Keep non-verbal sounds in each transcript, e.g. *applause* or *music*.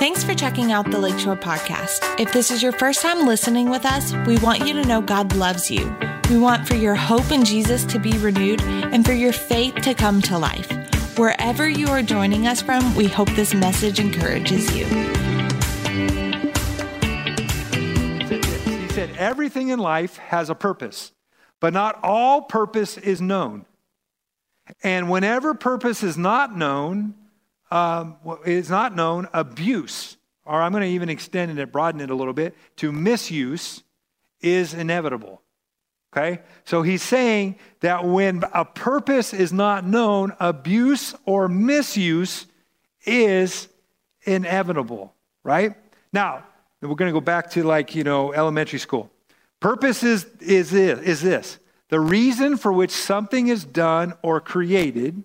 Thanks for checking out the Lakeshore Podcast. If this is your first time listening with us, we want you to know God loves you. We want for your hope in Jesus to be renewed and for your faith to come to life. Wherever you are joining us from, we hope this message encourages you. He said, Everything in life has a purpose, but not all purpose is known. And whenever purpose is not known, um, is not known, abuse, or I'm going to even extend it, broaden it a little bit, to misuse is inevitable. Okay? So he's saying that when a purpose is not known, abuse or misuse is inevitable, right? Now, we're going to go back to like, you know, elementary school. Purpose is, is, is this the reason for which something is done or created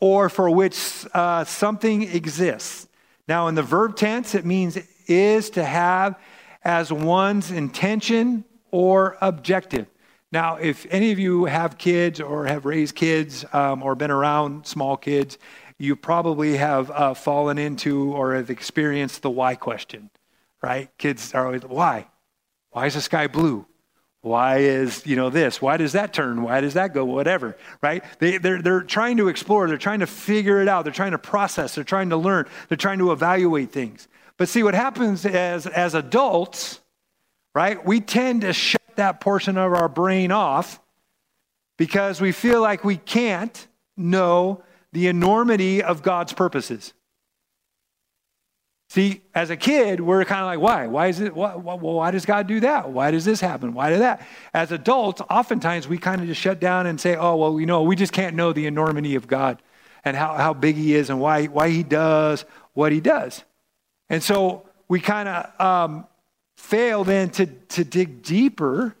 or for which uh, something exists. Now, in the verb tense, it means is to have as one's intention or objective. Now, if any of you have kids or have raised kids um, or been around small kids, you probably have uh, fallen into or have experienced the why question, right? Kids are always, why? Why is the sky blue? Why is, you know, this? Why does that turn? Why does that go? Whatever, right? They, they're, they're trying to explore. They're trying to figure it out. They're trying to process. They're trying to learn. They're trying to evaluate things. But see, what happens as, as adults, right? We tend to shut that portion of our brain off because we feel like we can't know the enormity of God's purposes. See, as a kid, we're kind of like, why? Why is it? Why, why does God do that? Why does this happen? Why did that? As adults, oftentimes we kind of just shut down and say, oh, well, you know, we just can't know the enormity of God and how, how big He is and why, why He does what He does. And so we kind of um, fail then to, to dig deeper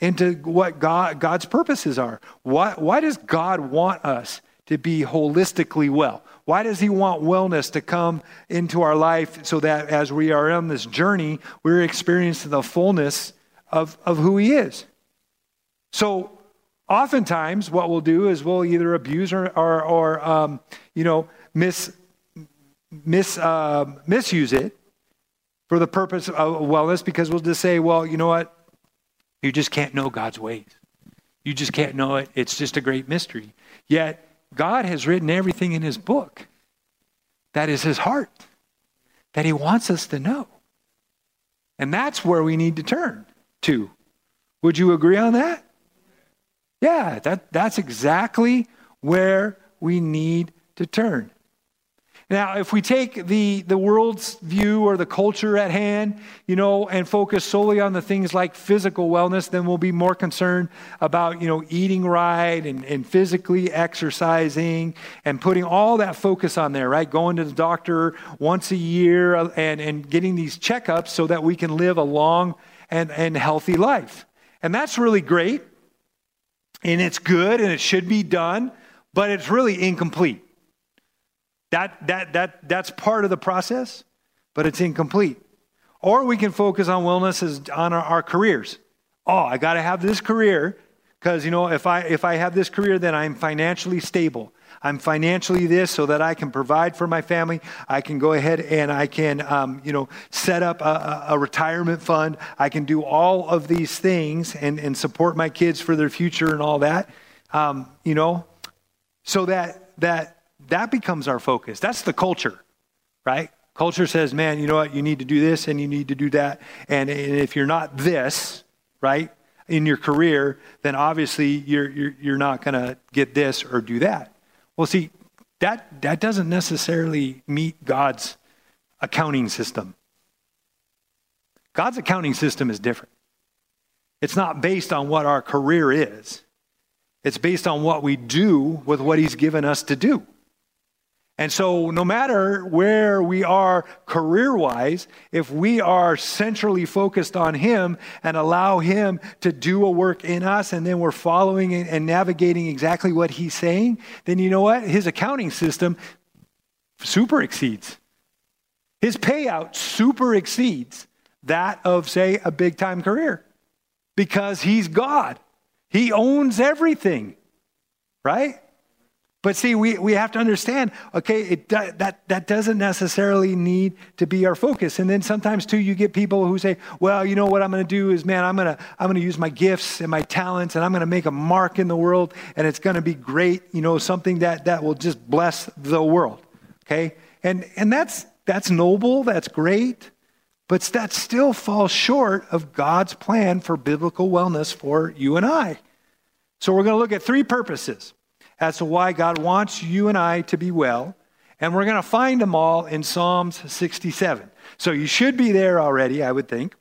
into what God, God's purposes are. Why, why does God want us to be holistically well? Why does He want wellness to come into our life so that as we are on this journey, we're experiencing the fullness of, of who He is? So, oftentimes, what we'll do is we'll either abuse or, or, or um, you know, mis, mis, uh, misuse it for the purpose of wellness because we'll just say, well, you know what? You just can't know God's ways. You just can't know it. It's just a great mystery. Yet, God has written everything in his book. That is his heart, that he wants us to know. And that's where we need to turn to. Would you agree on that? Yeah, that, that's exactly where we need to turn. Now, if we take the, the world's view or the culture at hand, you know, and focus solely on the things like physical wellness, then we'll be more concerned about, you know, eating right and, and physically exercising and putting all that focus on there, right? Going to the doctor once a year uh, and, and getting these checkups so that we can live a long and, and healthy life. And that's really great. And it's good and it should be done, but it's really incomplete. That, that, that, that's part of the process, but it's incomplete. Or we can focus on wellness as on our, our careers. Oh, I got to have this career because you know if I if I have this career, then I'm financially stable. I'm financially this so that I can provide for my family. I can go ahead and I can, um, you know, set up a, a, retirement fund. I can do all of these things and, and support my kids for their future and all that, um, you know, so that that that becomes our focus. That's the culture, right? Culture says, man, you know what? You need to do this and you need to do that. And, and if you're not this, right, in your career, then obviously you're, you're, you're not going to get this or do that. Well, see, that, that doesn't necessarily meet God's accounting system. God's accounting system is different. It's not based on what our career is, it's based on what we do with what He's given us to do. And so, no matter where we are career wise, if we are centrally focused on Him and allow Him to do a work in us, and then we're following and navigating exactly what He's saying, then you know what? His accounting system super exceeds. His payout super exceeds that of, say, a big time career because He's God. He owns everything, right? But see, we, we have to understand, okay, it, that, that doesn't necessarily need to be our focus. And then sometimes, too, you get people who say, well, you know what I'm going to do is, man, I'm going to I'm to use my gifts and my talents and I'm going to make a mark in the world and it's going to be great, you know, something that, that will just bless the world, okay? And, and that's, that's noble, that's great, but that still falls short of God's plan for biblical wellness for you and I. So we're going to look at three purposes as to why God wants you and I to be well. And we're going to find them all in Psalms 67. So you should be there already, I would think.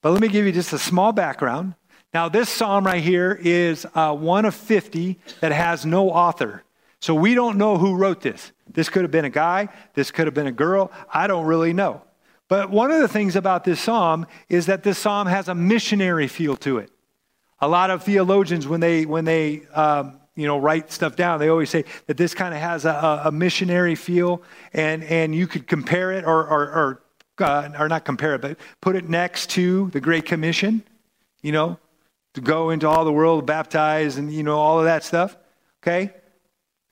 But let me give you just a small background. Now, this psalm right here is uh, one of 50 that has no author. So we don't know who wrote this. This could have been a guy, this could have been a girl. I don't really know. But one of the things about this psalm is that this psalm has a missionary feel to it. A lot of theologians, when they, when they um, you know, write stuff down. They always say that this kind of has a, a, missionary feel, and, and you could compare it or, or, or, uh, or not compare it, but put it next to the Great Commission, you know, to go into all the world, baptize, and, you know, all of that stuff. Okay?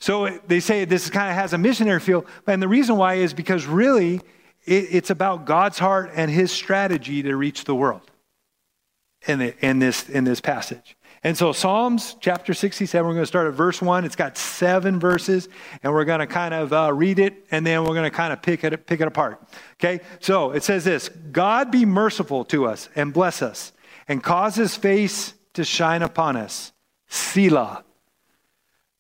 So they say this kind of has a missionary feel, and the reason why is because really it, it's about God's heart and his strategy to reach the world in, the, in, this, in this passage. And so, Psalms chapter 67, we're going to start at verse 1. It's got seven verses, and we're going to kind of uh, read it, and then we're going to kind of pick it, pick it apart. Okay? So, it says this God be merciful to us and bless us, and cause his face to shine upon us. Selah.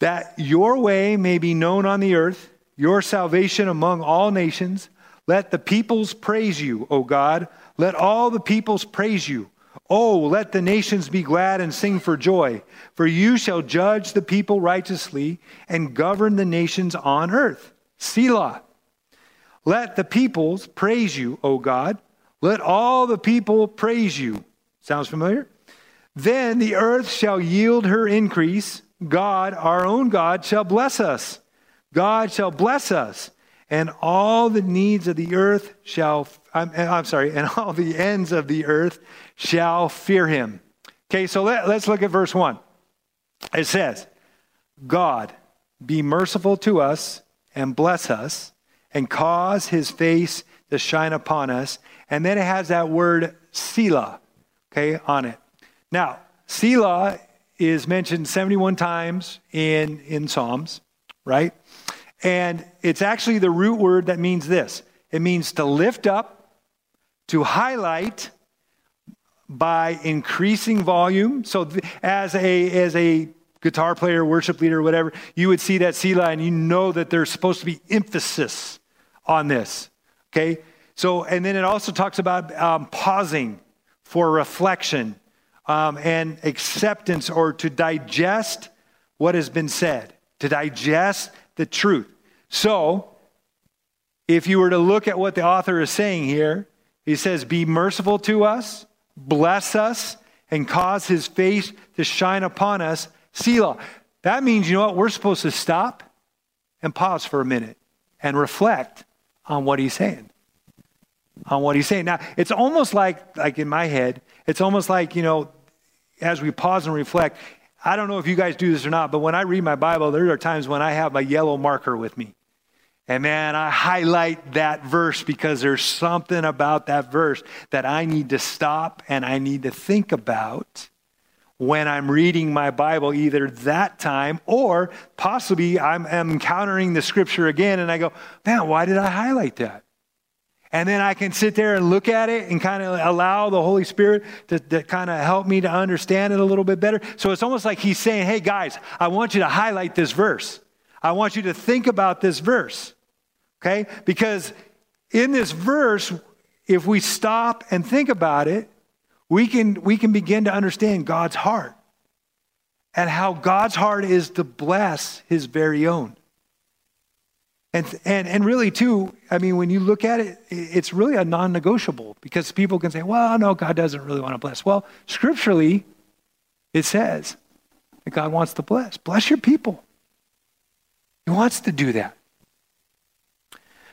That your way may be known on the earth, your salvation among all nations. Let the peoples praise you, O God. Let all the peoples praise you. Oh, let the nations be glad and sing for joy, for you shall judge the people righteously and govern the nations on earth. Selah. Let the peoples praise you, O God. Let all the people praise you. Sounds familiar? Then the earth shall yield her increase. God, our own God, shall bless us. God shall bless us, and all the needs of the earth shall, I'm, I'm sorry, and *laughs* all the ends of the earth shall fear him. Okay, so let, let's look at verse 1. It says, God, be merciful to us and bless us and cause his face to shine upon us. And then it has that word Selah, okay, on it. Now, Selah is mentioned 71 times in, in Psalms, right? And it's actually the root word that means this it means to lift up, to highlight, by increasing volume. So th- as a as a guitar player, worship leader, whatever, you would see that Selah and you know that there's supposed to be emphasis on this. Okay? So, and then it also talks about um, pausing for reflection um, and acceptance or to digest what has been said, to digest the truth. So, if you were to look at what the author is saying here, he says, Be merciful to us bless us, and cause his face to shine upon us. Selah. That means, you know what? We're supposed to stop and pause for a minute and reflect on what he's saying. On what he's saying. Now, it's almost like, like in my head, it's almost like, you know, as we pause and reflect, I don't know if you guys do this or not, but when I read my Bible, there are times when I have a yellow marker with me. And man, I highlight that verse because there's something about that verse that I need to stop and I need to think about when I'm reading my Bible, either that time or possibly I'm, I'm encountering the scripture again and I go, man, why did I highlight that? And then I can sit there and look at it and kind of allow the Holy Spirit to, to kind of help me to understand it a little bit better. So it's almost like He's saying, hey, guys, I want you to highlight this verse. I want you to think about this verse. Okay? Because in this verse, if we stop and think about it, we can, we can begin to understand God's heart and how God's heart is to bless his very own. And, and, and really, too, I mean, when you look at it, it's really a non negotiable because people can say, well, no, God doesn't really want to bless. Well, scripturally, it says that God wants to bless. Bless your people. He wants to do that.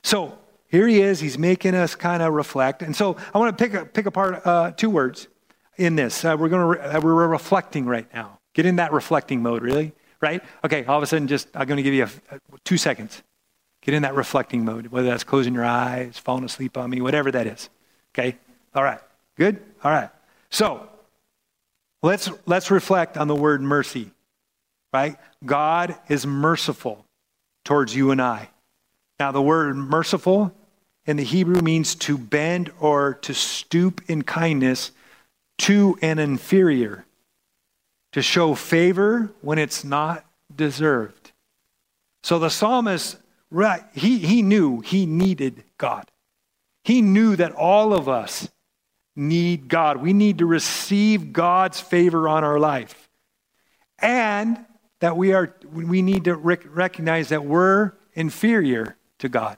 So here he is. He's making us kind of reflect. And so I want to pick, pick apart uh, two words in this. Uh, we're going to re- we're reflecting right now. Get in that reflecting mode, really. right? Okay, all of a sudden, just I'm going to give you a, a, two seconds. Get in that reflecting mode, whether that's closing your eyes, falling asleep on me, whatever that is. Okay? All right. Good? All right. So let's let's reflect on the word mercy. Right? God is merciful towards you and I. Now, the word merciful in the Hebrew means to bend or to stoop in kindness to an inferior, to show favor when it's not deserved. So the psalmist, right, he, he knew he needed God. He knew that all of us need God. We need to receive God's favor on our life. And that we are we need to rec- recognize that we're inferior to God.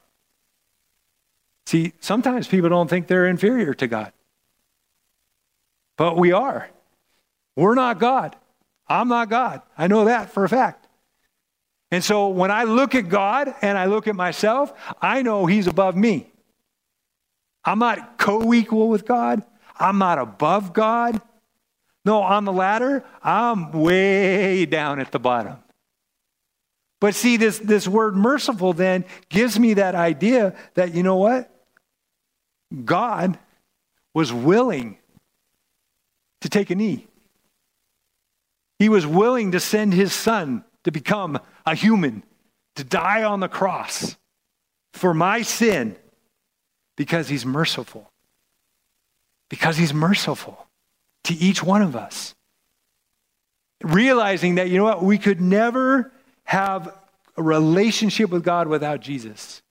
See, sometimes people don't think they're inferior to God. But we are. We're not God. I'm not God. I know that for a fact. And so when I look at God and I look at myself, I know He's above me. I'm not co equal with God. I'm not above God. No, on the ladder, I'm way down at the bottom. But see, this, this word merciful then gives me that idea that, you know what? God was willing to take a knee. He was willing to send his son to become a human, to die on the cross for my sin because he's merciful because he's merciful to each one of us. Realizing that, you know what, we could never have a relationship with God without Jesus.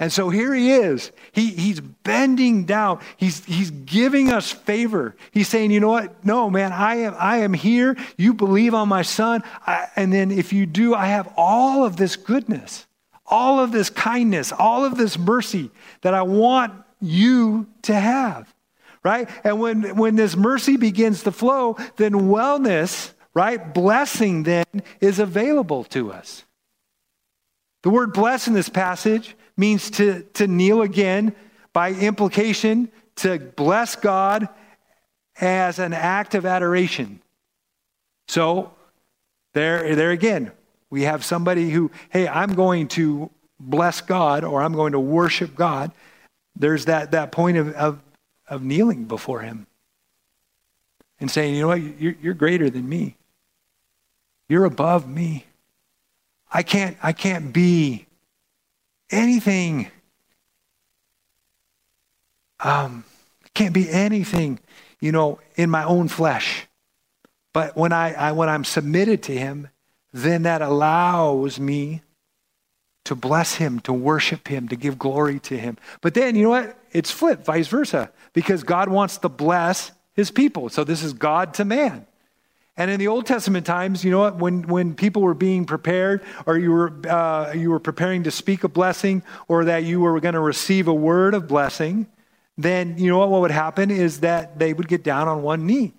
And so here he is. He, he's bending down. He's, he's giving us favor. He's saying, you know what? No, man, I am, I am here. You believe on my son. I, and then if you do, I have all of this goodness, all of this kindness, all of this mercy that I want you to have right? And when, when this mercy begins to flow, then wellness, right? Blessing then is available to us. The word bless in this passage means to, to kneel again, by implication, to bless God as an act of adoration. So, there, there again, we have somebody who, hey, I'm going to bless God or I'm going to worship God. There's that, that point of, of of kneeling before Him and saying, you know what, you're, you're greater than me. You're above me. I can't, I can't be anything. Um, can't be anything, you know, in my own flesh. But when I, I when I'm submitted to Him, then that allows me to bless Him, to worship Him, to give glory to Him. But then, you know what? It's flipped, vice versa because God wants to bless his people. So this is God to man. And in the Old Testament times, you know what? When, when people were being prepared, or you were, uh, you were preparing to speak a blessing, or that you were going to receive a word of blessing, then you know what, what would happen is that they would get down on one knee.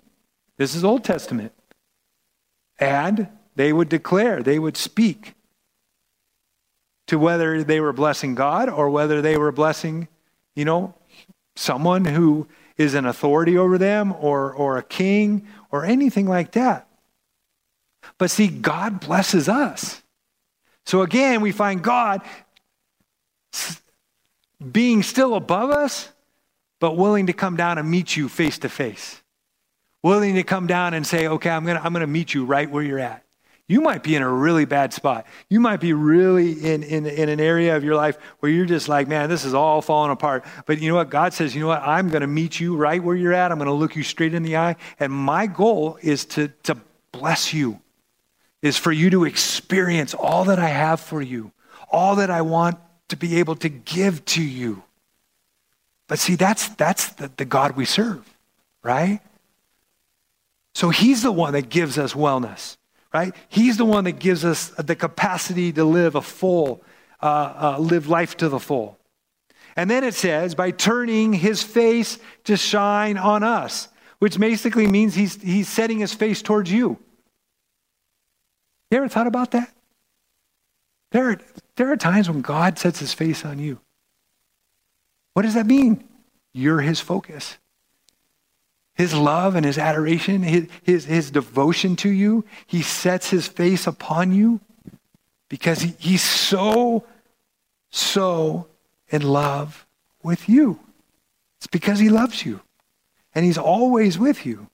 This is Old Testament. And they would declare, they would speak to whether they were blessing God or whether they were blessing, you know, someone who is an authority over them or, or a king or anything like that. But see, God blesses us. So again, we find God being still above us, but willing to come down and meet you face to face. Willing to come down and say, okay, I'm going to I'm going to meet you right where you're at. You might be in a really bad spot. You might be really in, in, in an area of your life where you're just like, man, this is all falling apart. But you know what? God says, you know what? I'm going to meet you right where you're at. I'm going to look you straight in the eye. And my goal is to, to bless you, is for you to experience all that I have for you, all that I want to be able to give to you. But see, that's, that's the, the God we serve, right? So he's the one that gives us wellness right? He's the one that gives us the capacity to live a full, uh, uh, live life to the full. And then it says, by turning his face to shine on us, which basically means he's, he's setting his face towards you. You ever thought about that? There are, there are times when God sets his face on you. What does that mean? You're his focus. His love and his adoration, his, his, his devotion to you. He sets his face upon you because he, he's so, so in love with you. It's because he loves you and he's always with you.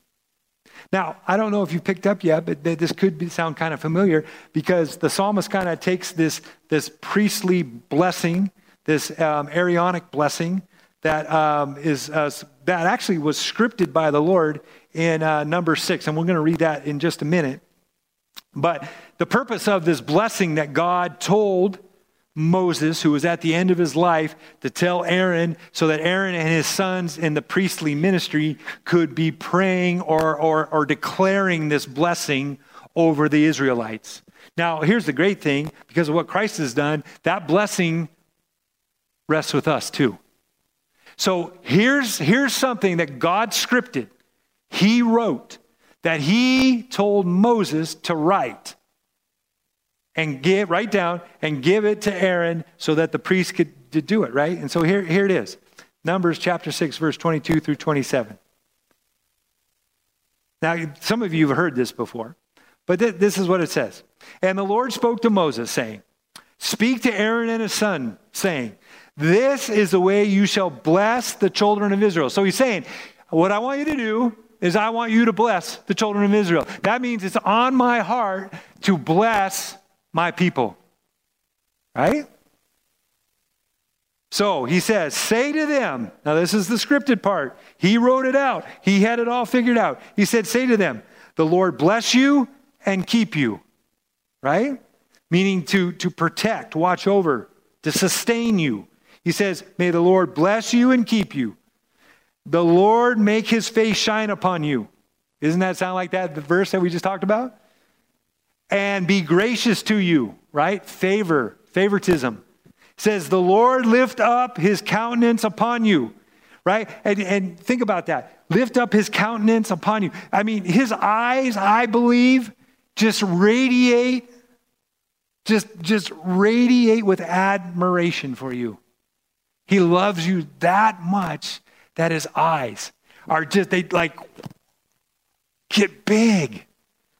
Now, I don't know if you picked up yet, but this could be, sound kind of familiar because the psalmist kind of takes this, this priestly blessing, this um, Aaronic blessing that um, is uh, that actually was scripted by the Lord in uh, number six, and we're going to read that in just a minute. But the purpose of this blessing that God told Moses, who was at the end of his life, to tell Aaron so that Aaron and his sons in the priestly ministry could be praying or, or, or declaring this blessing over the Israelites. Now, here's the great thing because of what Christ has done, that blessing rests with us too. So here's, here's something that God scripted. He wrote that he told Moses to write and give, write down and give it to Aaron so that the priest could do it, right? And so here, here it is Numbers chapter 6, verse 22 through 27. Now, some of you have heard this before, but th- this is what it says. And the Lord spoke to Moses, saying, Speak to Aaron and his son, saying, This is the way you shall bless the children of Israel. So he's saying, What I want you to do is I want you to bless the children of Israel. That means it's on my heart to bless my people. Right? So he says, Say to them, now this is the scripted part. He wrote it out, he had it all figured out. He said, Say to them, the Lord bless you and keep you. Right? Meaning to, to protect, watch over, to sustain you. He says, May the Lord bless you and keep you. The Lord make his face shine upon you. Isn't that sound like that, the verse that we just talked about? and be gracious to you, right? Favor, favoritism. It says, The Lord lift up his countenance upon you, right? And, and think about that. Lift up his countenance upon you. I mean, his eyes, I believe, just radiate, just, just radiate with admiration for you. He loves you that much that his eyes are just, they like get big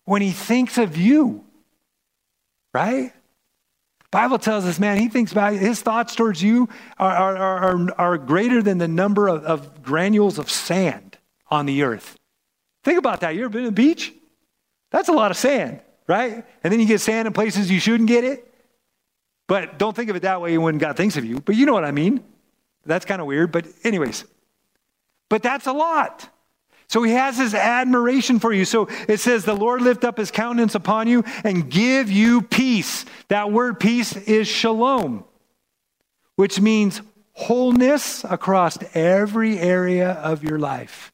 when he thinks of you, right? Bible tells us, man, he thinks about his thoughts towards you are, are, are, are greater than the number of, of granules of sand on the earth. Think about that. You ever been to the beach? That's a lot of sand, right? And then you get sand in places you shouldn't get it. But don't think of it that way when God thinks of you. But you know what I mean. That's kind of weird. But, anyways, but that's a lot. So he has his admiration for you. So it says, The Lord lift up his countenance upon you and give you peace. That word peace is shalom, which means wholeness across every area of your life.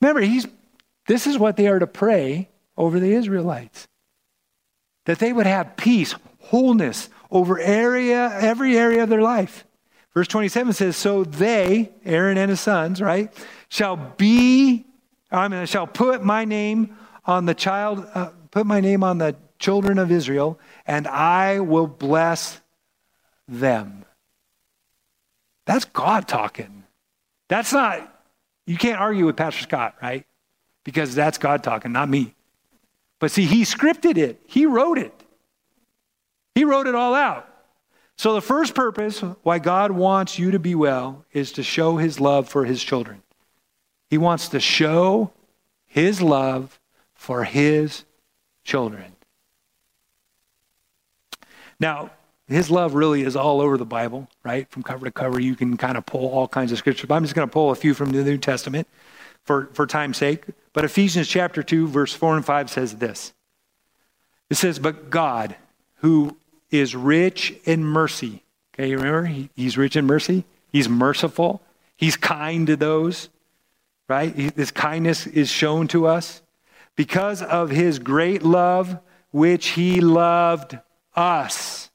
Remember, he's, this is what they are to pray over the Israelites that they would have peace, wholeness over area, every area of their life. Verse 27 says, So they, Aaron and his sons, right, shall be, I mean, I shall put my name on the child, uh, put my name on the children of Israel, and I will bless them. That's God talking. That's not, you can't argue with Pastor Scott, right? Because that's God talking, not me. But see, he scripted it, he wrote it. He wrote it all out. So, the first purpose why God wants you to be well is to show his love for his children. He wants to show his love for his children. Now, his love really is all over the Bible, right? From cover to cover, you can kind of pull all kinds of scriptures. But I'm just going to pull a few from the New Testament for, for time's sake. But Ephesians chapter 2, verse 4 and 5 says this It says, But God, who is rich in mercy, okay, you remember? He, he's rich in mercy, He's merciful, He's kind to those right? His kindness is shown to us because of his great love, which he loved us.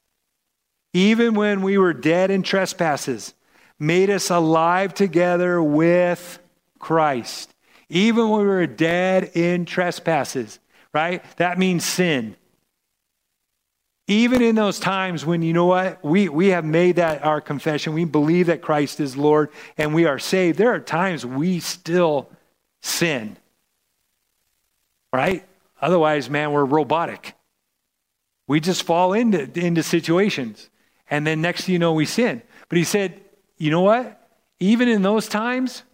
Even when we were dead in trespasses, made us alive together with Christ. Even when we were dead in trespasses, right? That means sin. Even in those times when, you know what, we, we have made that our confession, we believe that Christ is Lord and we are saved, there are times we still sin. Right? Otherwise, man, we're robotic. We just fall into, into situations. And then next you know, we sin. But he said, you know what? Even in those times,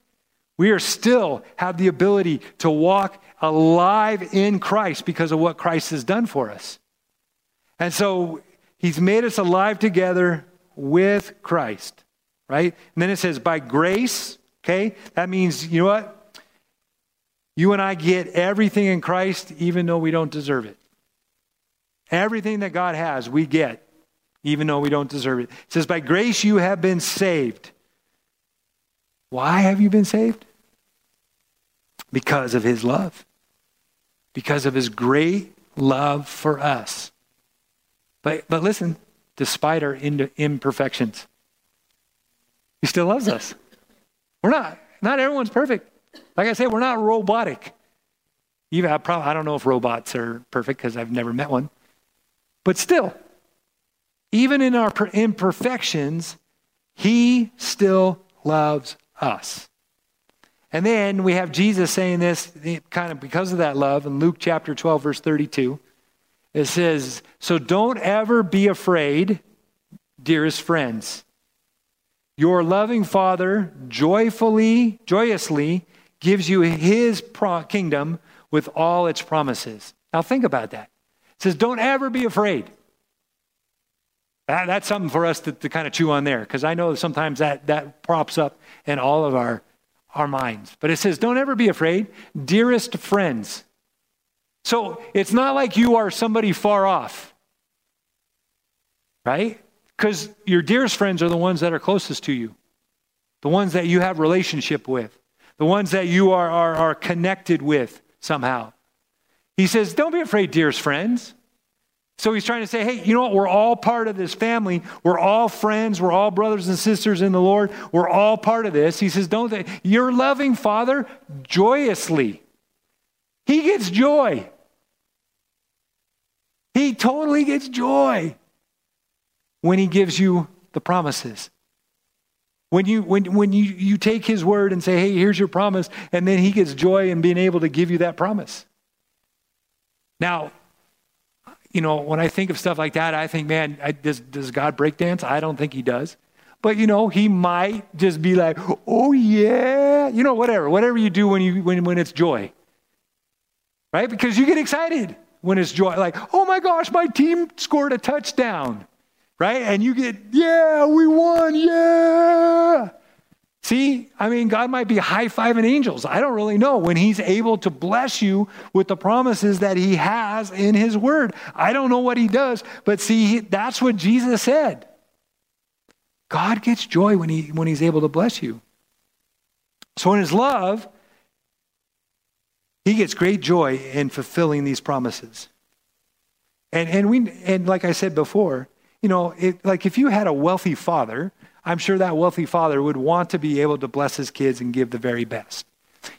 we are still have the ability to walk alive in Christ because of what Christ has done for us. And so he's made us alive together with Christ, right? And then it says, by grace, okay? That means, you know what? You and I get everything in Christ even though we don't deserve it. Everything that God has, we get even though we don't deserve it. It says, by grace you have been saved. Why have you been saved? Because of his love because of his great love for us. But, but listen, despite our imperfections, he still loves us. We're not, not everyone's perfect. Like I say, we're not robotic. Even, I, probably, I don't know if robots are perfect because I've never met one. But still, even in our imperfections, he still loves us. And then we have Jesus saying this kind of because of that love in Luke chapter 12, verse 32. It says, So don't ever be afraid, dearest friends. Your loving Father joyfully, joyously gives you his pro- kingdom with all its promises. Now think about that. It says, Don't ever be afraid. That, that's something for us to, to kind of chew on there because I know sometimes that, that props up in all of our our minds. But it says, don't ever be afraid, dearest friends. So it's not like you are somebody far off, right? Because your dearest friends are the ones that are closest to you, the ones that you have relationship with, the ones that you are, are, are connected with somehow. He says, don't be afraid, dearest friends. So he's trying to say, hey, you know what? We're all part of this family. We're all friends. We're all brothers and sisters in the Lord. We're all part of this. He says, don't they? Your loving Father joyously. He gets joy. He totally gets joy when he gives you the promises. When you when when you, you take his word and say, hey, here's your promise, and then he gets joy in being able to give you that promise. Now, you know, when I think of stuff like that, I think, man, I, does, does God break dance? I don't think he does. But, you know, he might just be like, oh, yeah, you know, whatever, whatever you do when, you, when, when it's joy. Right? Because you get excited when it's joy. Like, oh my gosh, my team scored a touchdown. Right? And you get, yeah, we won, yeah. See, I mean, God might be high fiving angels. I don't really know when He's able to bless you with the promises that He has in His Word. I don't know what He does, but see, that's what Jesus said. God gets joy when, he, when He's able to bless you. So, in His love, He gets great joy in fulfilling these promises. And, and, we, and like I said before, you know, it, like if you had a wealthy father, I'm sure that wealthy father would want to be able to bless his kids and give the very best.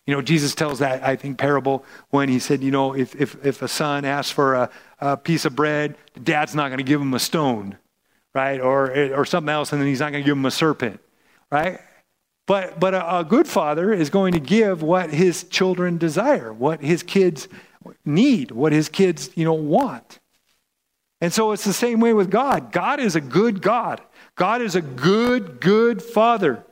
You know, Jesus tells that, I think, parable when he said, you know, if, if, if a son asks for a, a piece of bread, the dad's not going to give him a stone, right? Or, or something else, and then he's not going to give him a serpent, right? But, but a, a good father is going to give what his children desire, what his kids need, what his kids, you know, want. And so it's the same way with God. God is a good God. God is a good, good father.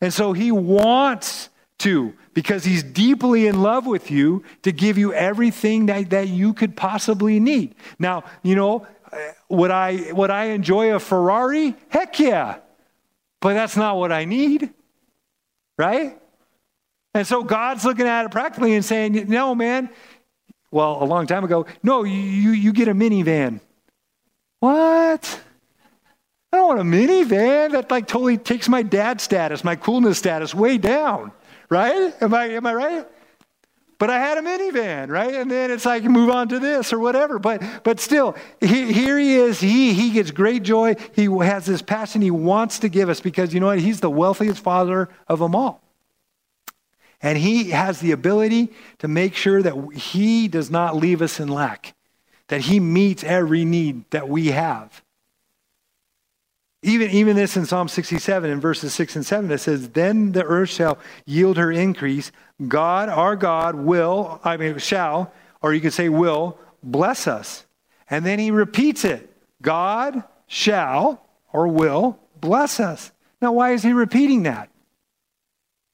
And so he wants to, because he's deeply in love with you, to give you everything that, that you could possibly need. Now, you know, uh, would I, would I enjoy a Ferrari? Heck yeah. But that's not what I need, right? And so God's looking at it practically and saying, no, man, well, a long time ago, no, you, you get a minivan. What? I don't want a minivan that like totally takes my dad status, my coolness status way down, right? Am I, am I right? But I had a minivan, right? And then it's like move on to this or whatever. But but still, he, here he is. He he gets great joy. He has this passion he wants to give us because you know what? He's the wealthiest father of them all. And he has the ability to make sure that he does not leave us in lack, that he meets every need that we have. Even, even this in Psalm 67 in verses 6 and 7, it says, Then the earth shall yield her increase. God, our God, will, I mean, shall, or you could say will, bless us. And then he repeats it God shall or will bless us. Now, why is he repeating that?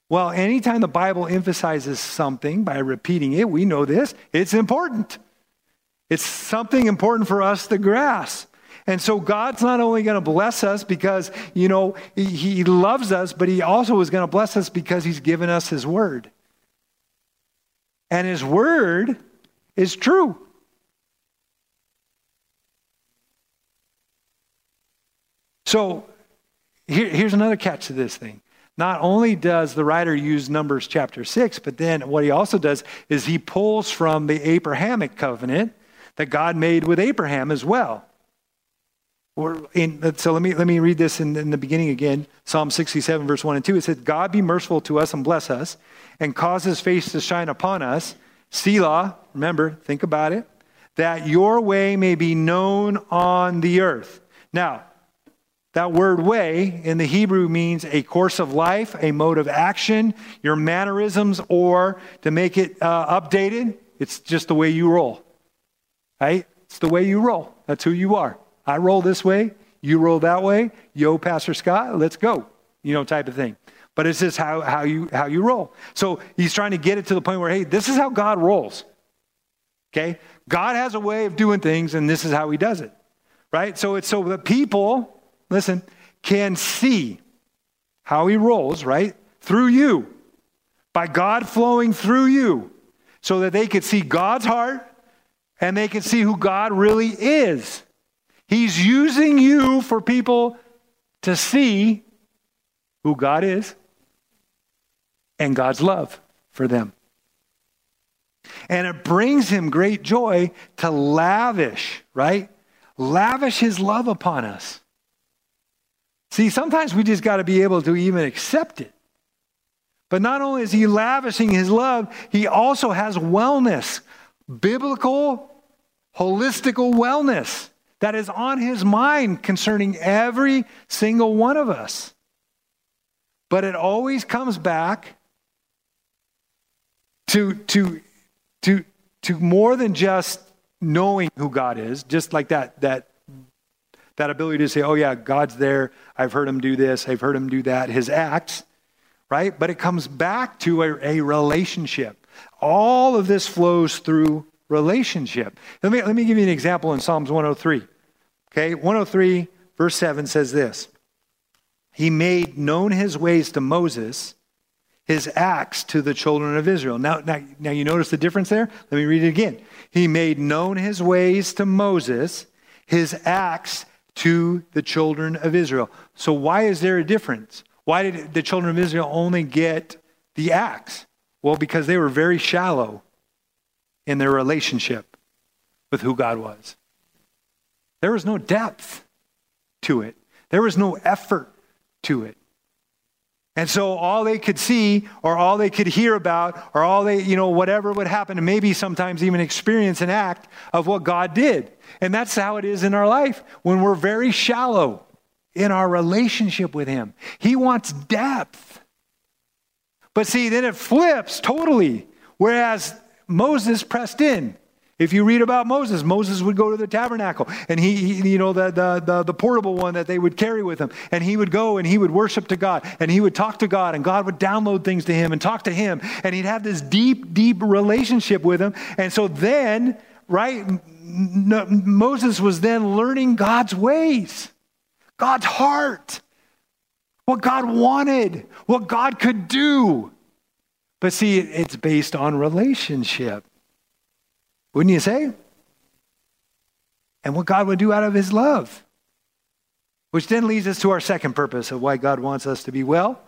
Well, anytime the Bible emphasizes something by repeating it, we know this, it's important. It's something important for us to grasp. And so God's not only going to bless us because, you know, he loves us, but he also is going to bless us because he's given us his word. And his word is true. So here, here's another catch to this thing. Not only does the writer use Numbers chapter 6, but then what he also does is he pulls from the Abrahamic covenant that God made with Abraham as well. In, so let me, let me read this in, in the beginning again Psalm 67, verse 1 and 2. It says, God be merciful to us and bless us, and cause his face to shine upon us. Selah, remember, think about it, that your way may be known on the earth. Now, that word way in the Hebrew means a course of life, a mode of action, your mannerisms, or to make it uh, updated, it's just the way you roll. Right? It's the way you roll. That's who you are. I roll this way, you roll that way. Yo, Pastor Scott, let's go. You know, type of thing. But it's just how, how, you, how you roll. So he's trying to get it to the point where, hey, this is how God rolls. Okay? God has a way of doing things, and this is how he does it. Right? So it's so the people listen, can see how he rolls, right? Through you, by God flowing through you, so that they could see God's heart and they could see who God really is. He's using you for people to see who God is and God's love for them. And it brings him great joy to lavish, right? Lavish his love upon us. See, sometimes we just got to be able to even accept it. But not only is he lavishing his love, he also has wellness, biblical, holistical wellness that is on his mind concerning every single one of us. But it always comes back to, to, to, to more than just knowing who God is, just like that, that that ability to say, oh, yeah, God's there. I've heard him do this. I've heard him do that. His acts, right? But it comes back to a, a relationship. All of this flows through relationship. Let me, let me give you an example in Psalms 103. Okay, 103, verse 7 says this He made known his ways to Moses, his acts to the children of Israel. Now, now, now you notice the difference there? Let me read it again. He made known his ways to Moses, his acts to the children of Israel. So, why is there a difference? Why did the children of Israel only get the acts? Well, because they were very shallow in their relationship with who God was. There was no depth to it, there was no effort to it. And so all they could see or all they could hear about or all they, you know, whatever would happen and maybe sometimes even experience an act of what God did. And that's how it is in our life when we're very shallow in our relationship with Him. He wants depth. But see, then it flips totally. Whereas Moses pressed in. If you read about Moses, Moses would go to the tabernacle and he, he, you know, the, the, the, the, portable one that they would carry with him. And he would go and he would worship to God and he would talk to God and God would download things to him and talk to him. And he'd have this deep, deep relationship with him. And so then, right, Moses was then learning God's ways, God's heart, what God wanted, what God could do. But see, it's based on relationship. Wouldn't you say? And what God would do out of his love. Which then leads us to our second purpose of why God wants us to be well.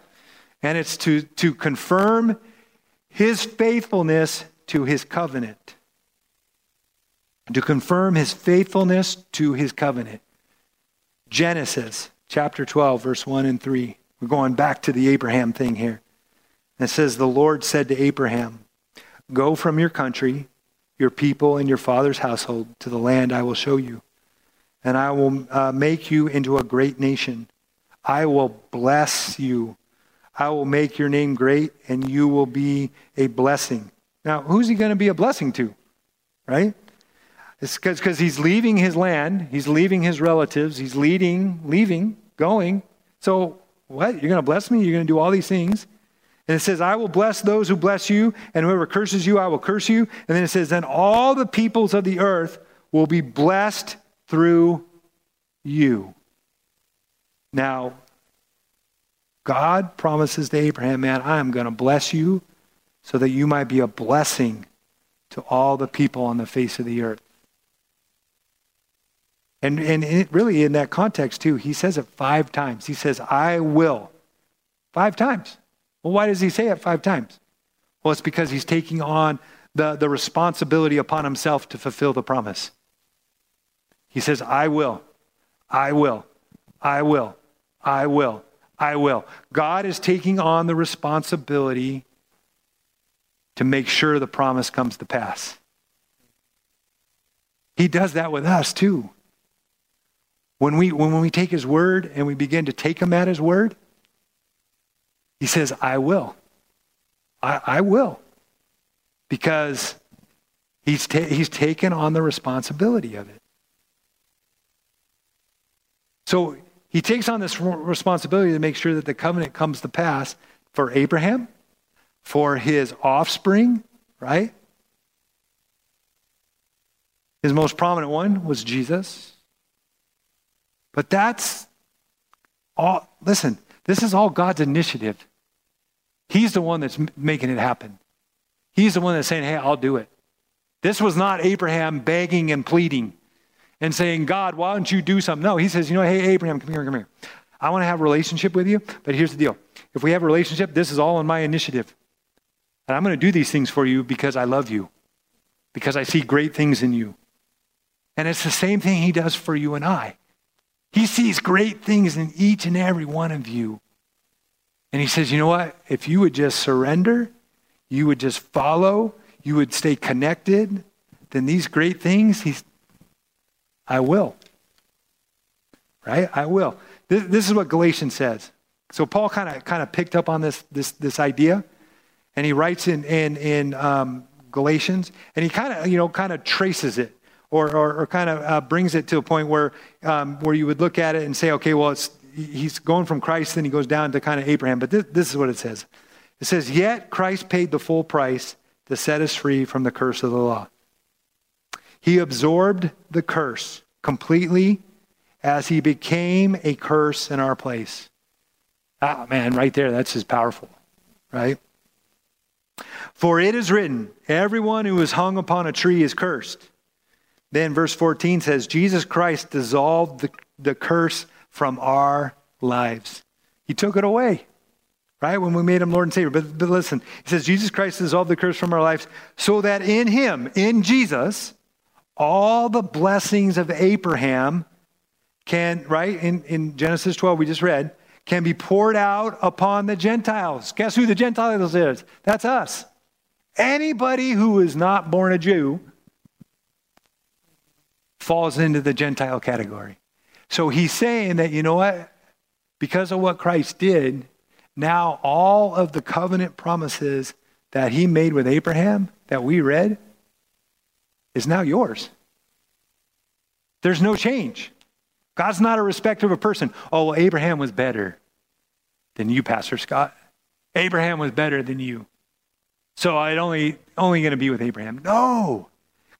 And it's to, to confirm his faithfulness to his covenant. To confirm his faithfulness to his covenant. Genesis chapter 12, verse 1 and 3. We're going back to the Abraham thing here. It says, The Lord said to Abraham, Go from your country your people and your father's household to the land I will show you. and I will uh, make you into a great nation. I will bless you. I will make your name great, and you will be a blessing. Now, who's he going to be a blessing to? Right? It's because he's leaving his land, he's leaving his relatives, he's leading, leaving, going. So, what? You're going to bless me? You're going to do all these things? And it says, I will bless those who bless you, and whoever curses you, I will curse you. And then it says, then all the peoples of the earth will be blessed through you. Now, God promises to Abraham, man, I am going to bless you so that you might be a blessing to all the people on the face of the earth. And, and it really, in that context, too, he says it five times. He says, I will. Five times. Well, why does he say it five times? Well, it's because he's taking on the, the responsibility upon himself to fulfill the promise. He says, I will. I will. I will. I will. I will. God is taking on the responsibility to make sure the promise comes to pass. He does that with us too. When we, when we take his word and we begin to take him at his word, he says, I will. I, I will. Because he's, ta- he's taken on the responsibility of it. So he takes on this responsibility to make sure that the covenant comes to pass for Abraham, for his offspring, right? His most prominent one was Jesus. But that's all, listen, this is all God's initiative. He's the one that's making it happen. He's the one that's saying, hey, I'll do it. This was not Abraham begging and pleading and saying, God, why don't you do something? No, he says, you know, hey, Abraham, come here, come here. I want to have a relationship with you, but here's the deal. If we have a relationship, this is all on my initiative. And I'm going to do these things for you because I love you, because I see great things in you. And it's the same thing he does for you and I. He sees great things in each and every one of you. And he says, you know what? If you would just surrender, you would just follow, you would stay connected, then these great things, he's, I will. Right? I will. This, this is what Galatians says. So Paul kind of kind of picked up on this this this idea, and he writes in in in um, Galatians, and he kind of you know kind of traces it or, or, or kind of uh, brings it to a point where, um, where you would look at it and say, okay, well, it's, he's going from Christ, then he goes down to kind of Abraham. But this, this is what it says it says, Yet Christ paid the full price to set us free from the curse of the law. He absorbed the curse completely as he became a curse in our place. Ah, man, right there, that's just powerful, right? For it is written, everyone who is hung upon a tree is cursed. Then verse 14 says, Jesus Christ dissolved the, the curse from our lives. He took it away, right? When we made him Lord and Savior. But, but listen, he says, Jesus Christ dissolved the curse from our lives so that in him, in Jesus, all the blessings of Abraham can, right? In, in Genesis 12, we just read, can be poured out upon the Gentiles. Guess who the Gentiles is? That's us. Anybody who is not born a Jew falls into the Gentile category. So he's saying that, you know what? Because of what Christ did, now all of the covenant promises that he made with Abraham that we read is now yours. There's no change. God's not a respecter of a person. Oh, well, Abraham was better than you, Pastor Scott. Abraham was better than you. So i only only going to be with Abraham. No.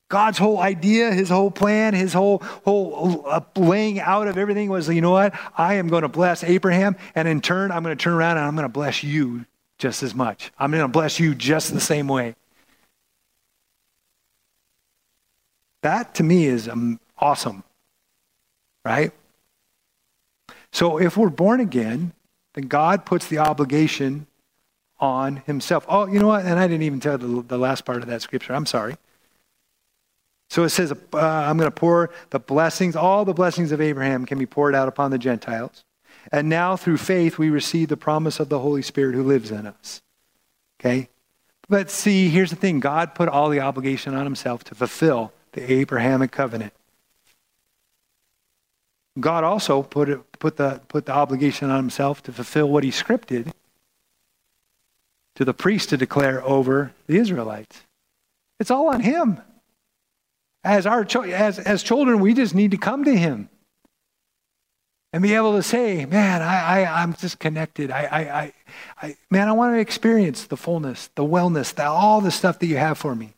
God's whole idea, his whole plan, his whole whole uh, laying out of everything was, you know what? I am going to bless Abraham, and in turn, I'm going to turn around and I'm going to bless you just as much. I'm going to bless you just the same way. That to me is um, awesome, right? So if we're born again, then God puts the obligation on himself. Oh, you know what? And I didn't even tell the, the last part of that scripture. I'm sorry. So it says, uh, I'm going to pour the blessings, all the blessings of Abraham can be poured out upon the Gentiles. And now through faith, we receive the promise of the Holy Spirit who lives in us. Okay? But see, here's the thing God put all the obligation on himself to fulfill the Abrahamic covenant. God also put, it, put, the, put the obligation on himself to fulfill what he scripted to the priest to declare over the Israelites. It's all on him. As, our, as, as children, we just need to come to him and be able to say, man, I, I, I'm just connected. I, I, I, I, man, I want to experience the fullness, the wellness, the, all the stuff that you have for me.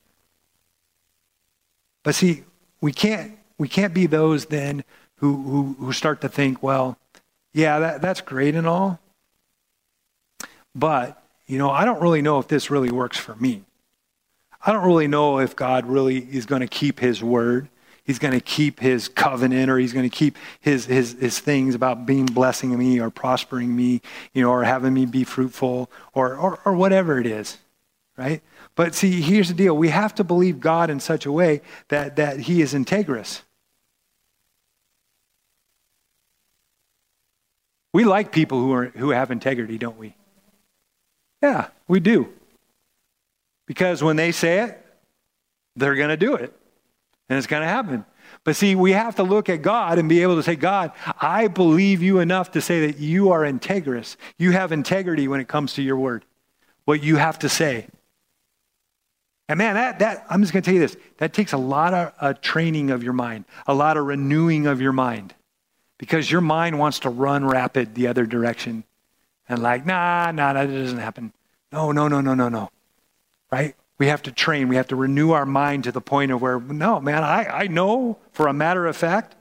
But see, we can't, we can't be those then who, who, who start to think, well, yeah, that, that's great and all. But, you know, I don't really know if this really works for me. I don't really know if God really is going to keep his word. He's going to keep his covenant or he's going to keep his, his, his things about being blessing me or prospering me, you know, or having me be fruitful or, or, or whatever it is, right? But see, here's the deal. We have to believe God in such a way that, that he is integrous. We like people who, are, who have integrity, don't we? Yeah, we do. Because when they say it, they're going to do it. And it's going to happen. But see, we have to look at God and be able to say, God, I believe you enough to say that you are integrous. You have integrity when it comes to your word, what you have to say. And man, that, that I'm just going to tell you this that takes a lot of uh, training of your mind, a lot of renewing of your mind because your mind wants to run rapid the other direction and like, nah, nah, that doesn't happen. No, no, no, no, no, no. Right? We have to train. We have to renew our mind to the point of where, no, man, I, I know for a matter of fact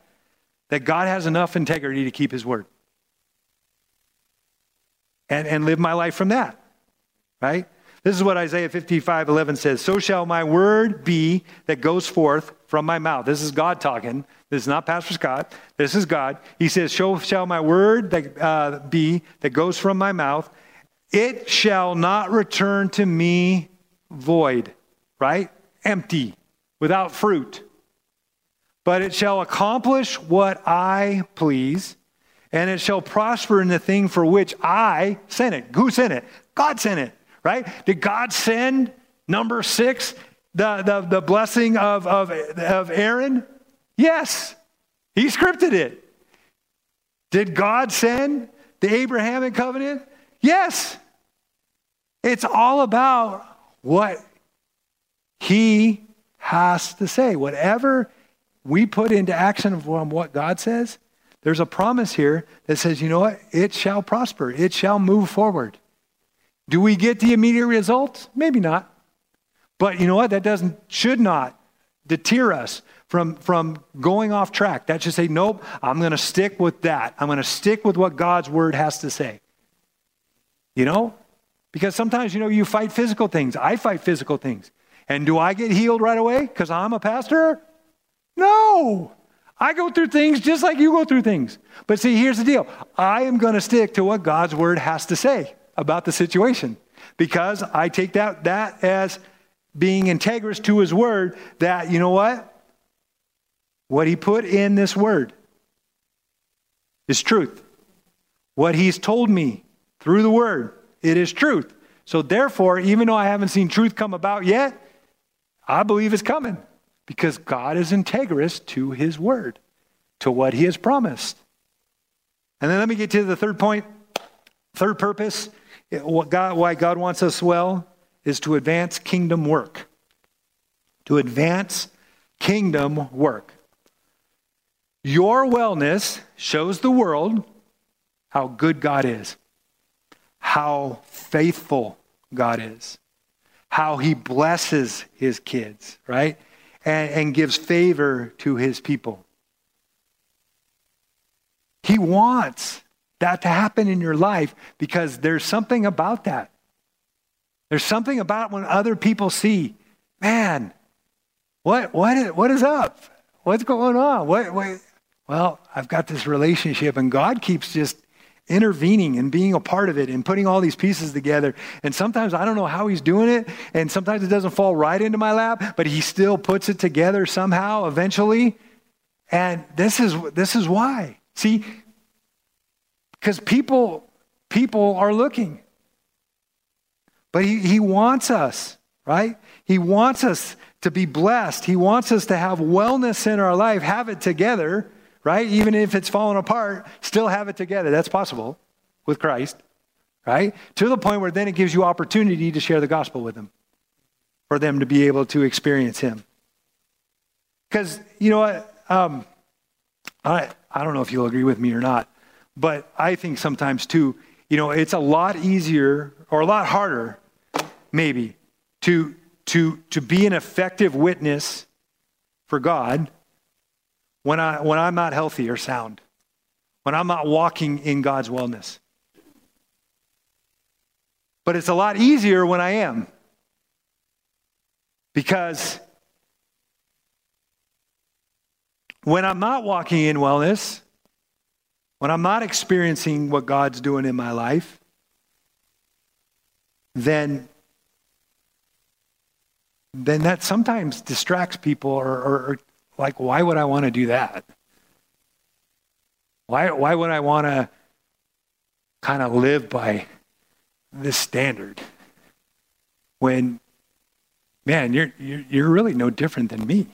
that God has enough integrity to keep his word. And, and live my life from that. Right? This is what Isaiah 55 11 says So shall my word be that goes forth from my mouth. This is God talking. This is not Pastor Scott. This is God. He says, So shall my word that, uh, be that goes from my mouth. It shall not return to me void, right? Empty, without fruit. But it shall accomplish what I please, and it shall prosper in the thing for which I sent it. Who sent it? God sent it right? Did God send number six, the, the, the blessing of, of, of Aaron? Yes, he scripted it. Did God send the Abrahamic covenant? Yes. It's all about what he has to say. Whatever we put into action from what God says, there's a promise here that says, you know what? It shall prosper, it shall move forward. Do we get the immediate results? Maybe not. But you know what? That doesn't should not deter us from, from going off track. That should say, nope, I'm going to stick with that. I'm going to stick with what God's word has to say. You know? Because sometimes, you know, you fight physical things. I fight physical things. And do I get healed right away because I'm a pastor? No. I go through things just like you go through things. But see, here's the deal I am going to stick to what God's word has to say about the situation because I take that, that as being integrous to his word that, you know what? What he put in this word is truth. What he's told me through the word, it is truth. So therefore, even though I haven't seen truth come about yet, I believe it's coming because God is integrous to his word, to what he has promised. And then let me get to the third point, third purpose God, why God wants us well is to advance kingdom work. To advance kingdom work. Your wellness shows the world how good God is, how faithful God is, how he blesses his kids, right? And, and gives favor to his people. He wants that to happen in your life because there's something about that. There's something about when other people see, man, what, what, is, what is up? What's going on? What, what? Well, I've got this relationship, and God keeps just intervening and being a part of it and putting all these pieces together. And sometimes I don't know how He's doing it, and sometimes it doesn't fall right into my lap, but He still puts it together somehow eventually. And this is, this is why. See, because people, people are looking. But he, he wants us, right? He wants us to be blessed. He wants us to have wellness in our life, have it together, right? Even if it's fallen apart, still have it together. That's possible with Christ, right? To the point where then it gives you opportunity to share the gospel with them, for them to be able to experience Him. Because, you know what? Um, I, I don't know if you'll agree with me or not, but I think sometimes too, you know, it's a lot easier or a lot harder, maybe, to, to, to be an effective witness for God when, I, when I'm not healthy or sound, when I'm not walking in God's wellness. But it's a lot easier when I am. Because when I'm not walking in wellness, when I'm not experiencing what God's doing in my life, then then that sometimes distracts people or, or, or like why would I want to do that? Why why would I want to kind of live by this standard when man you're, you're you're really no different than me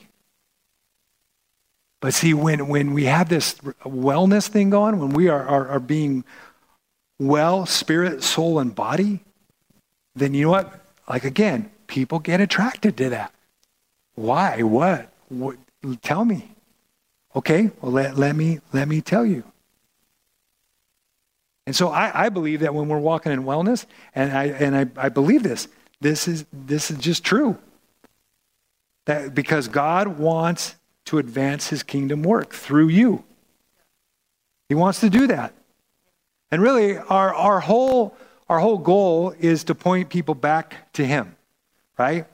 but see, when, when we have this wellness thing going, when we are, are, are being well, spirit, soul, and body, then you know what? Like again, people get attracted to that. Why? What? What? Tell me. Okay, well let, let me let me tell you. And so I, I believe that when we're walking in wellness, and I and I, I believe this, this is this is just true. That because God wants to advance his kingdom work through you. He wants to do that. And really, our, our, whole, our whole goal is to point people back to him, right?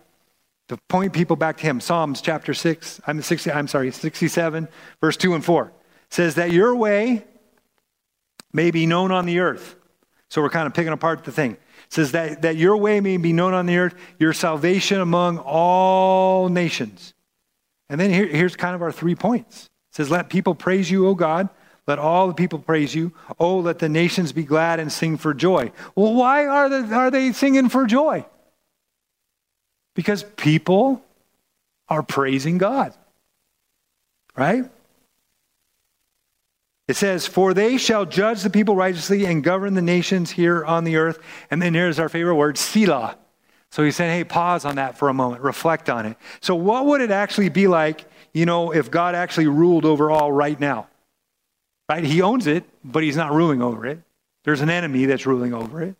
To point people back to him. Psalms chapter 6, I'm 60, I'm sorry, 67, verse 2 and 4 says that your way may be known on the earth. So we're kind of picking apart the thing. It says that, that your way may be known on the earth, your salvation among all nations. And then here, here's kind of our three points. It says, Let people praise you, O God. Let all the people praise you. Oh, let the nations be glad and sing for joy. Well, why are, the, are they singing for joy? Because people are praising God. Right? It says, For they shall judge the people righteously and govern the nations here on the earth. And then here's our favorite word, Selah. So he's saying, hey, pause on that for a moment, reflect on it. So, what would it actually be like, you know, if God actually ruled over all right now? Right? He owns it, but he's not ruling over it. There's an enemy that's ruling over it.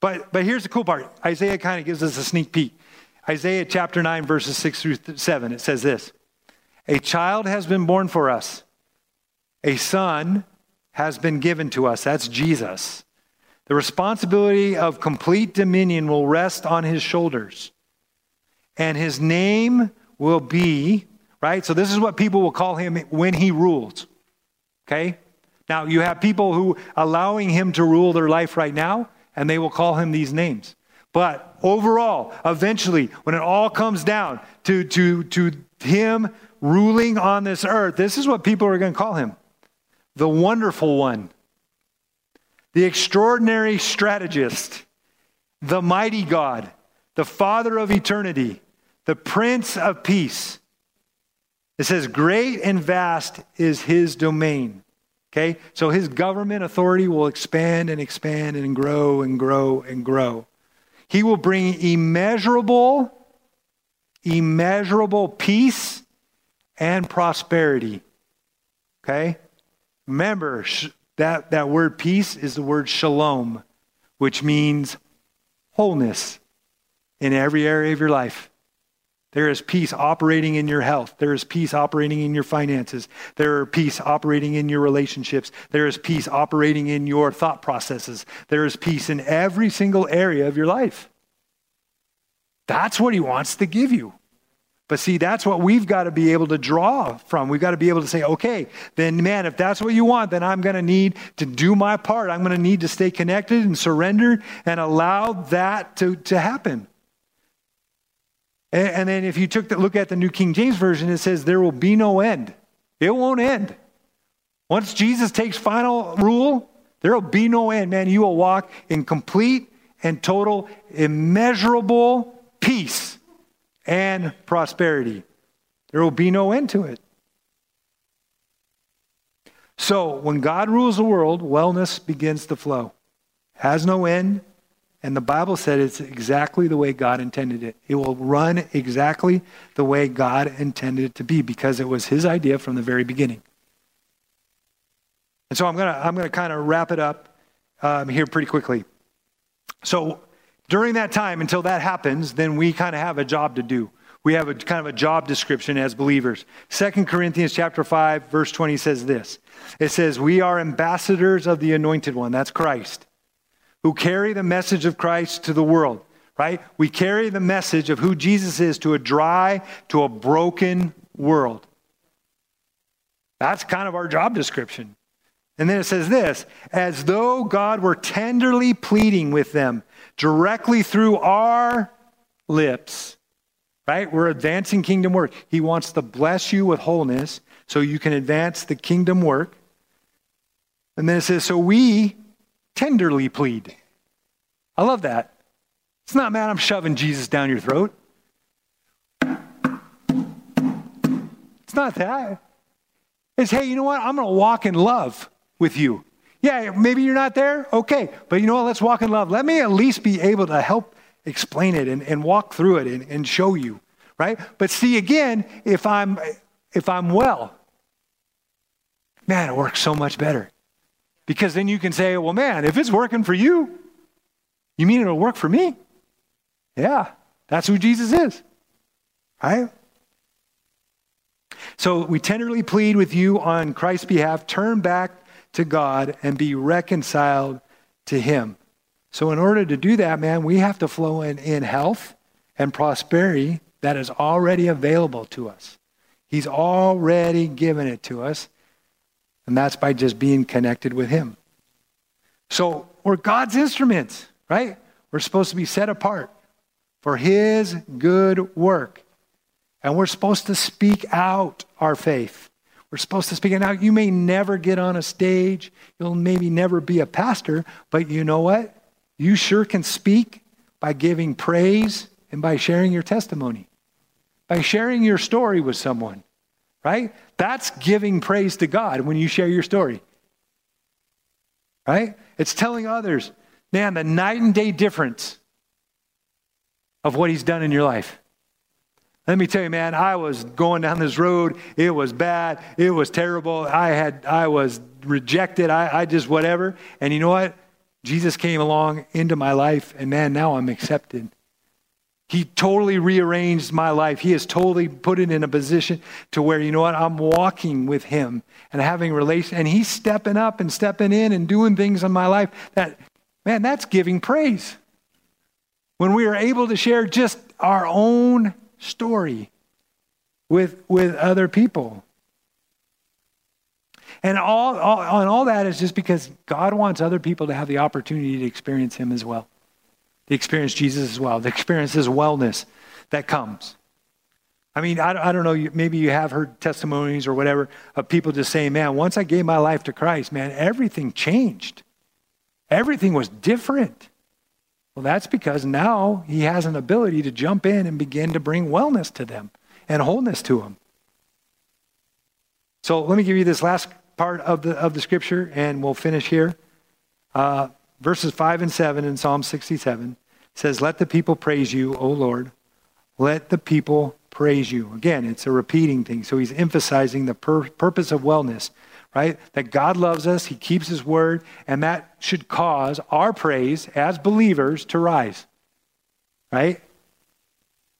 But, but here's the cool part Isaiah kind of gives us a sneak peek. Isaiah chapter 9, verses 6 through 7, it says this A child has been born for us, a son has been given to us. That's Jesus. The responsibility of complete dominion will rest on his shoulders. And his name will be, right? So, this is what people will call him when he rules. Okay? Now, you have people who allowing him to rule their life right now, and they will call him these names. But overall, eventually, when it all comes down to, to, to him ruling on this earth, this is what people are going to call him the wonderful one, the extraordinary strategist, the mighty God, the Father of eternity, the Prince of Peace. It says, Great and vast is his domain. Okay? So his government authority will expand and expand and grow and grow and grow. He will bring immeasurable, immeasurable peace and prosperity. Okay? Remember, that, that word peace is the word shalom, which means wholeness in every area of your life. There is peace operating in your health. There is peace operating in your finances. There is peace operating in your relationships. There is peace operating in your thought processes. There is peace in every single area of your life. That's what he wants to give you. But see, that's what we've got to be able to draw from. We've got to be able to say, okay, then man, if that's what you want, then I'm going to need to do my part. I'm going to need to stay connected and surrendered and allow that to, to happen. And, and then if you took the look at the New King James Version, it says, there will be no end. It won't end. Once Jesus takes final rule, there will be no end, man. You will walk in complete and total, immeasurable peace and prosperity. There will be no end to it. So when God rules the world, wellness begins to flow. Has no end, and the Bible said it's exactly the way God intended it. It will run exactly the way God intended it to be because it was his idea from the very beginning. And so I'm going to I'm to kind of wrap it up um, here pretty quickly. So during that time, until that happens, then we kind of have a job to do. We have a kind of a job description as believers. Second Corinthians chapter 5, verse 20 says this. It says, We are ambassadors of the anointed one, that's Christ, who carry the message of Christ to the world, right? We carry the message of who Jesus is to a dry, to a broken world. That's kind of our job description. And then it says this as though God were tenderly pleading with them directly through our lips, right? We're advancing kingdom work. He wants to bless you with wholeness so you can advance the kingdom work. And then it says, so we tenderly plead. I love that. It's not, man, I'm shoving Jesus down your throat. It's not that. It's, hey, you know what? I'm going to walk in love with you. Yeah, maybe you're not there. Okay. But you know what? Let's walk in love. Let me at least be able to help explain it and, and walk through it and, and show you. Right? But see again, if I'm if I'm well, man, it works so much better. Because then you can say, well, man, if it's working for you, you mean it'll work for me? Yeah, that's who Jesus is. Right? So we tenderly plead with you on Christ's behalf turn back to God and be reconciled to Him. So, in order to do that, man, we have to flow in, in health and prosperity that is already available to us. He's already given it to us, and that's by just being connected with Him. So, we're God's instruments, right? We're supposed to be set apart for His good work. And we're supposed to speak out our faith. We're supposed to speak it out. You may never get on a stage. You'll maybe never be a pastor, but you know what? You sure can speak by giving praise and by sharing your testimony, by sharing your story with someone, right? That's giving praise to God when you share your story, right? It's telling others, man, the night and day difference of what He's done in your life. Let me tell you, man, I was going down this road. It was bad. It was terrible. I had, I was rejected. I, I just whatever. And you know what? Jesus came along into my life, and man, now I'm accepted. He totally rearranged my life. He has totally put it in a position to where, you know what, I'm walking with him and having relation, and he's stepping up and stepping in and doing things in my life that, man, that's giving praise. When we are able to share just our own story with, with other people. And all, all, and all that is just because God wants other people to have the opportunity to experience Him as well, to experience Jesus as well, to experience His wellness that comes. I mean, I, I don't know, maybe you have heard testimonies or whatever of people just saying, man, once I gave my life to Christ, man, everything changed. Everything was different. Well, that's because now he has an ability to jump in and begin to bring wellness to them and wholeness to them. So let me give you this last part of the, of the scripture, and we'll finish here. Uh, verses 5 and 7 in Psalm 67 says, Let the people praise you, O Lord. Let the people praise you. Again, it's a repeating thing. So he's emphasizing the pur- purpose of wellness right? That God loves us, He keeps His word, and that should cause our praise as believers to rise, right?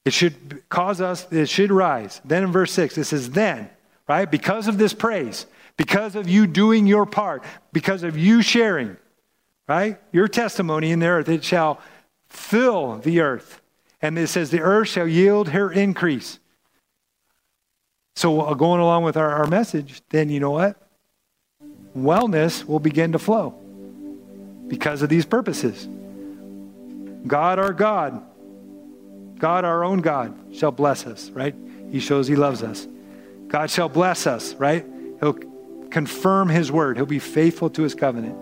It should cause us, it should rise. Then in verse 6, it says, Then, right? Because of this praise, because of you doing your part, because of you sharing, right? Your testimony in the earth, it shall fill the earth. And it says, The earth shall yield her increase. So, uh, going along with our, our message, then you know what? wellness will begin to flow because of these purposes. God, our God, God, our own God, shall bless us, right? He shows He loves us. God shall bless us, right? He'll confirm His word, He'll be faithful to His covenant.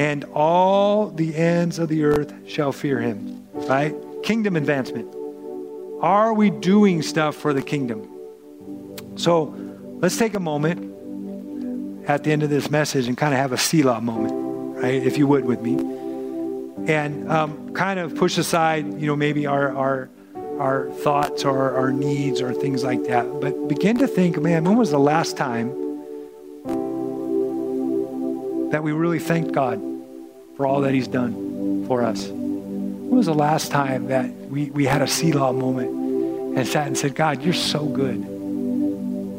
And all the ends of the earth shall fear Him, right? Kingdom advancement. Are we doing stuff for the kingdom? So let's take a moment at the end of this message and kind of have a Selah moment, right? If you would with me. And um, kind of push aside, you know, maybe our, our, our thoughts or our needs or things like that. But begin to think, man, when was the last time that we really thanked God for all that He's done for us? When was the last time that we, we had a Selah moment and sat and said, God, you're so good.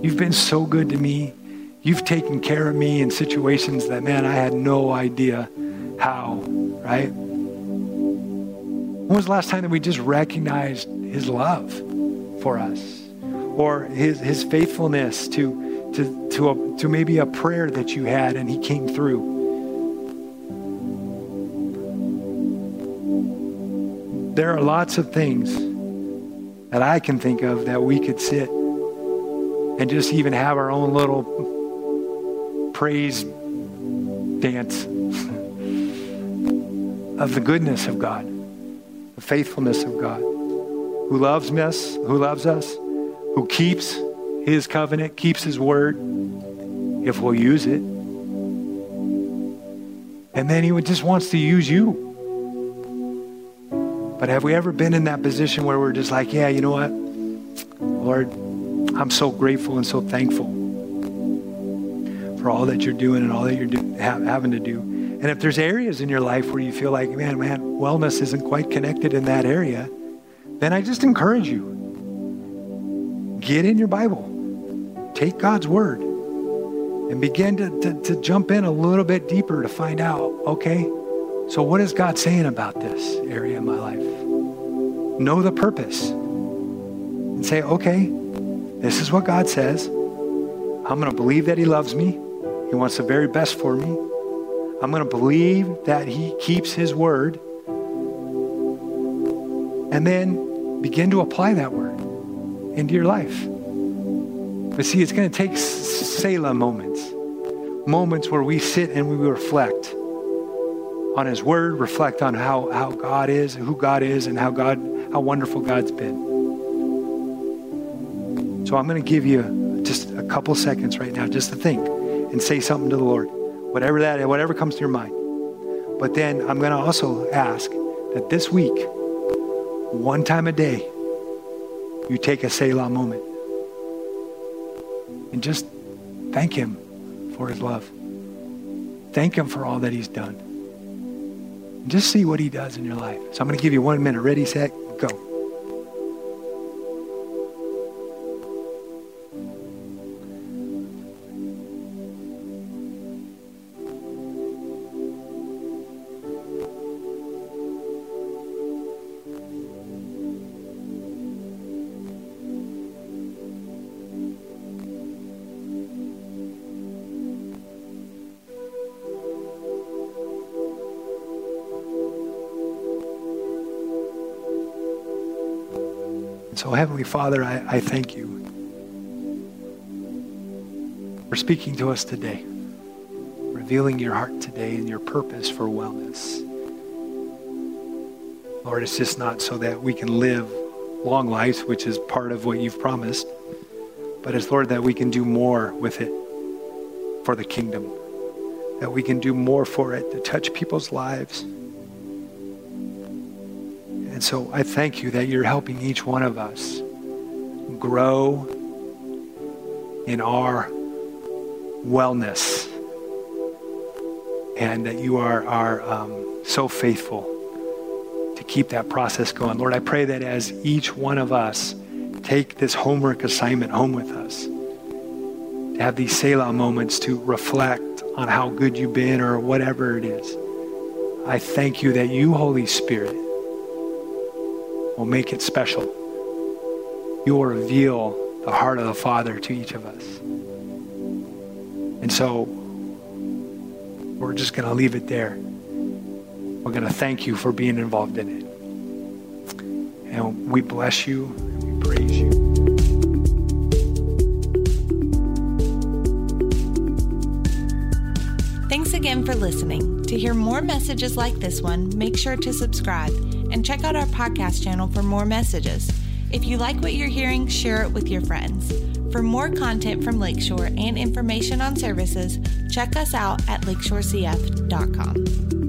You've been so good to me. You've taken care of me in situations that, man, I had no idea how, right? When was the last time that we just recognized his love for us or his, his faithfulness to, to, to, a, to maybe a prayer that you had and he came through? There are lots of things that I can think of that we could sit and just even have our own little praise dance *laughs* of the goodness of God, the faithfulness of God, who loves us, who loves us, who keeps his covenant, keeps his word, if we'll use it. And then he just wants to use you. But have we ever been in that position where we're just like, yeah, you know what? Lord, I'm so grateful and so thankful for all that you're doing and all that you're do, ha- having to do. And if there's areas in your life where you feel like, man, man, wellness isn't quite connected in that area, then I just encourage you. Get in your Bible. Take God's word and begin to, to, to jump in a little bit deeper to find out, okay, so, what is God saying about this area of my life? Know the purpose and say, okay, this is what God says. I'm going to believe that He loves me. He wants the very best for me. I'm going to believe that He keeps His word. And then begin to apply that word into your life. But see, it's going to take Selah moments, moments where we sit and we reflect on his word, reflect on how, how God is, who God is, and how God, how wonderful God's been. So I'm going to give you just a couple seconds right now just to think and say something to the Lord. Whatever that whatever comes to your mind. But then I'm going to also ask that this week, one time a day, you take a Selah moment and just thank him for his love. Thank him for all that he's done. Just see what he does in your life. So I'm going to give you one minute. Ready, set, go. Heavenly Father, I, I thank you for speaking to us today, revealing your heart today and your purpose for wellness. Lord, it's just not so that we can live long lives, which is part of what you've promised, but it's, Lord, that we can do more with it for the kingdom, that we can do more for it to touch people's lives and so I thank you that you're helping each one of us grow in our wellness and that you are, are um, so faithful to keep that process going. Lord, I pray that as each one of us take this homework assignment home with us, to have these Selah moments to reflect on how good you've been or whatever it is. I thank you that you, Holy Spirit, will make it special. You will reveal the heart of the Father to each of us. And so we're just going to leave it there. We're going to thank you for being involved in it. And we bless you and we praise you. Thanks again for listening. To hear more messages like this one, make sure to subscribe and check out our podcast channel for more messages. If you like what you're hearing, share it with your friends. For more content from Lakeshore and information on services, check us out at lakeshorecf.com.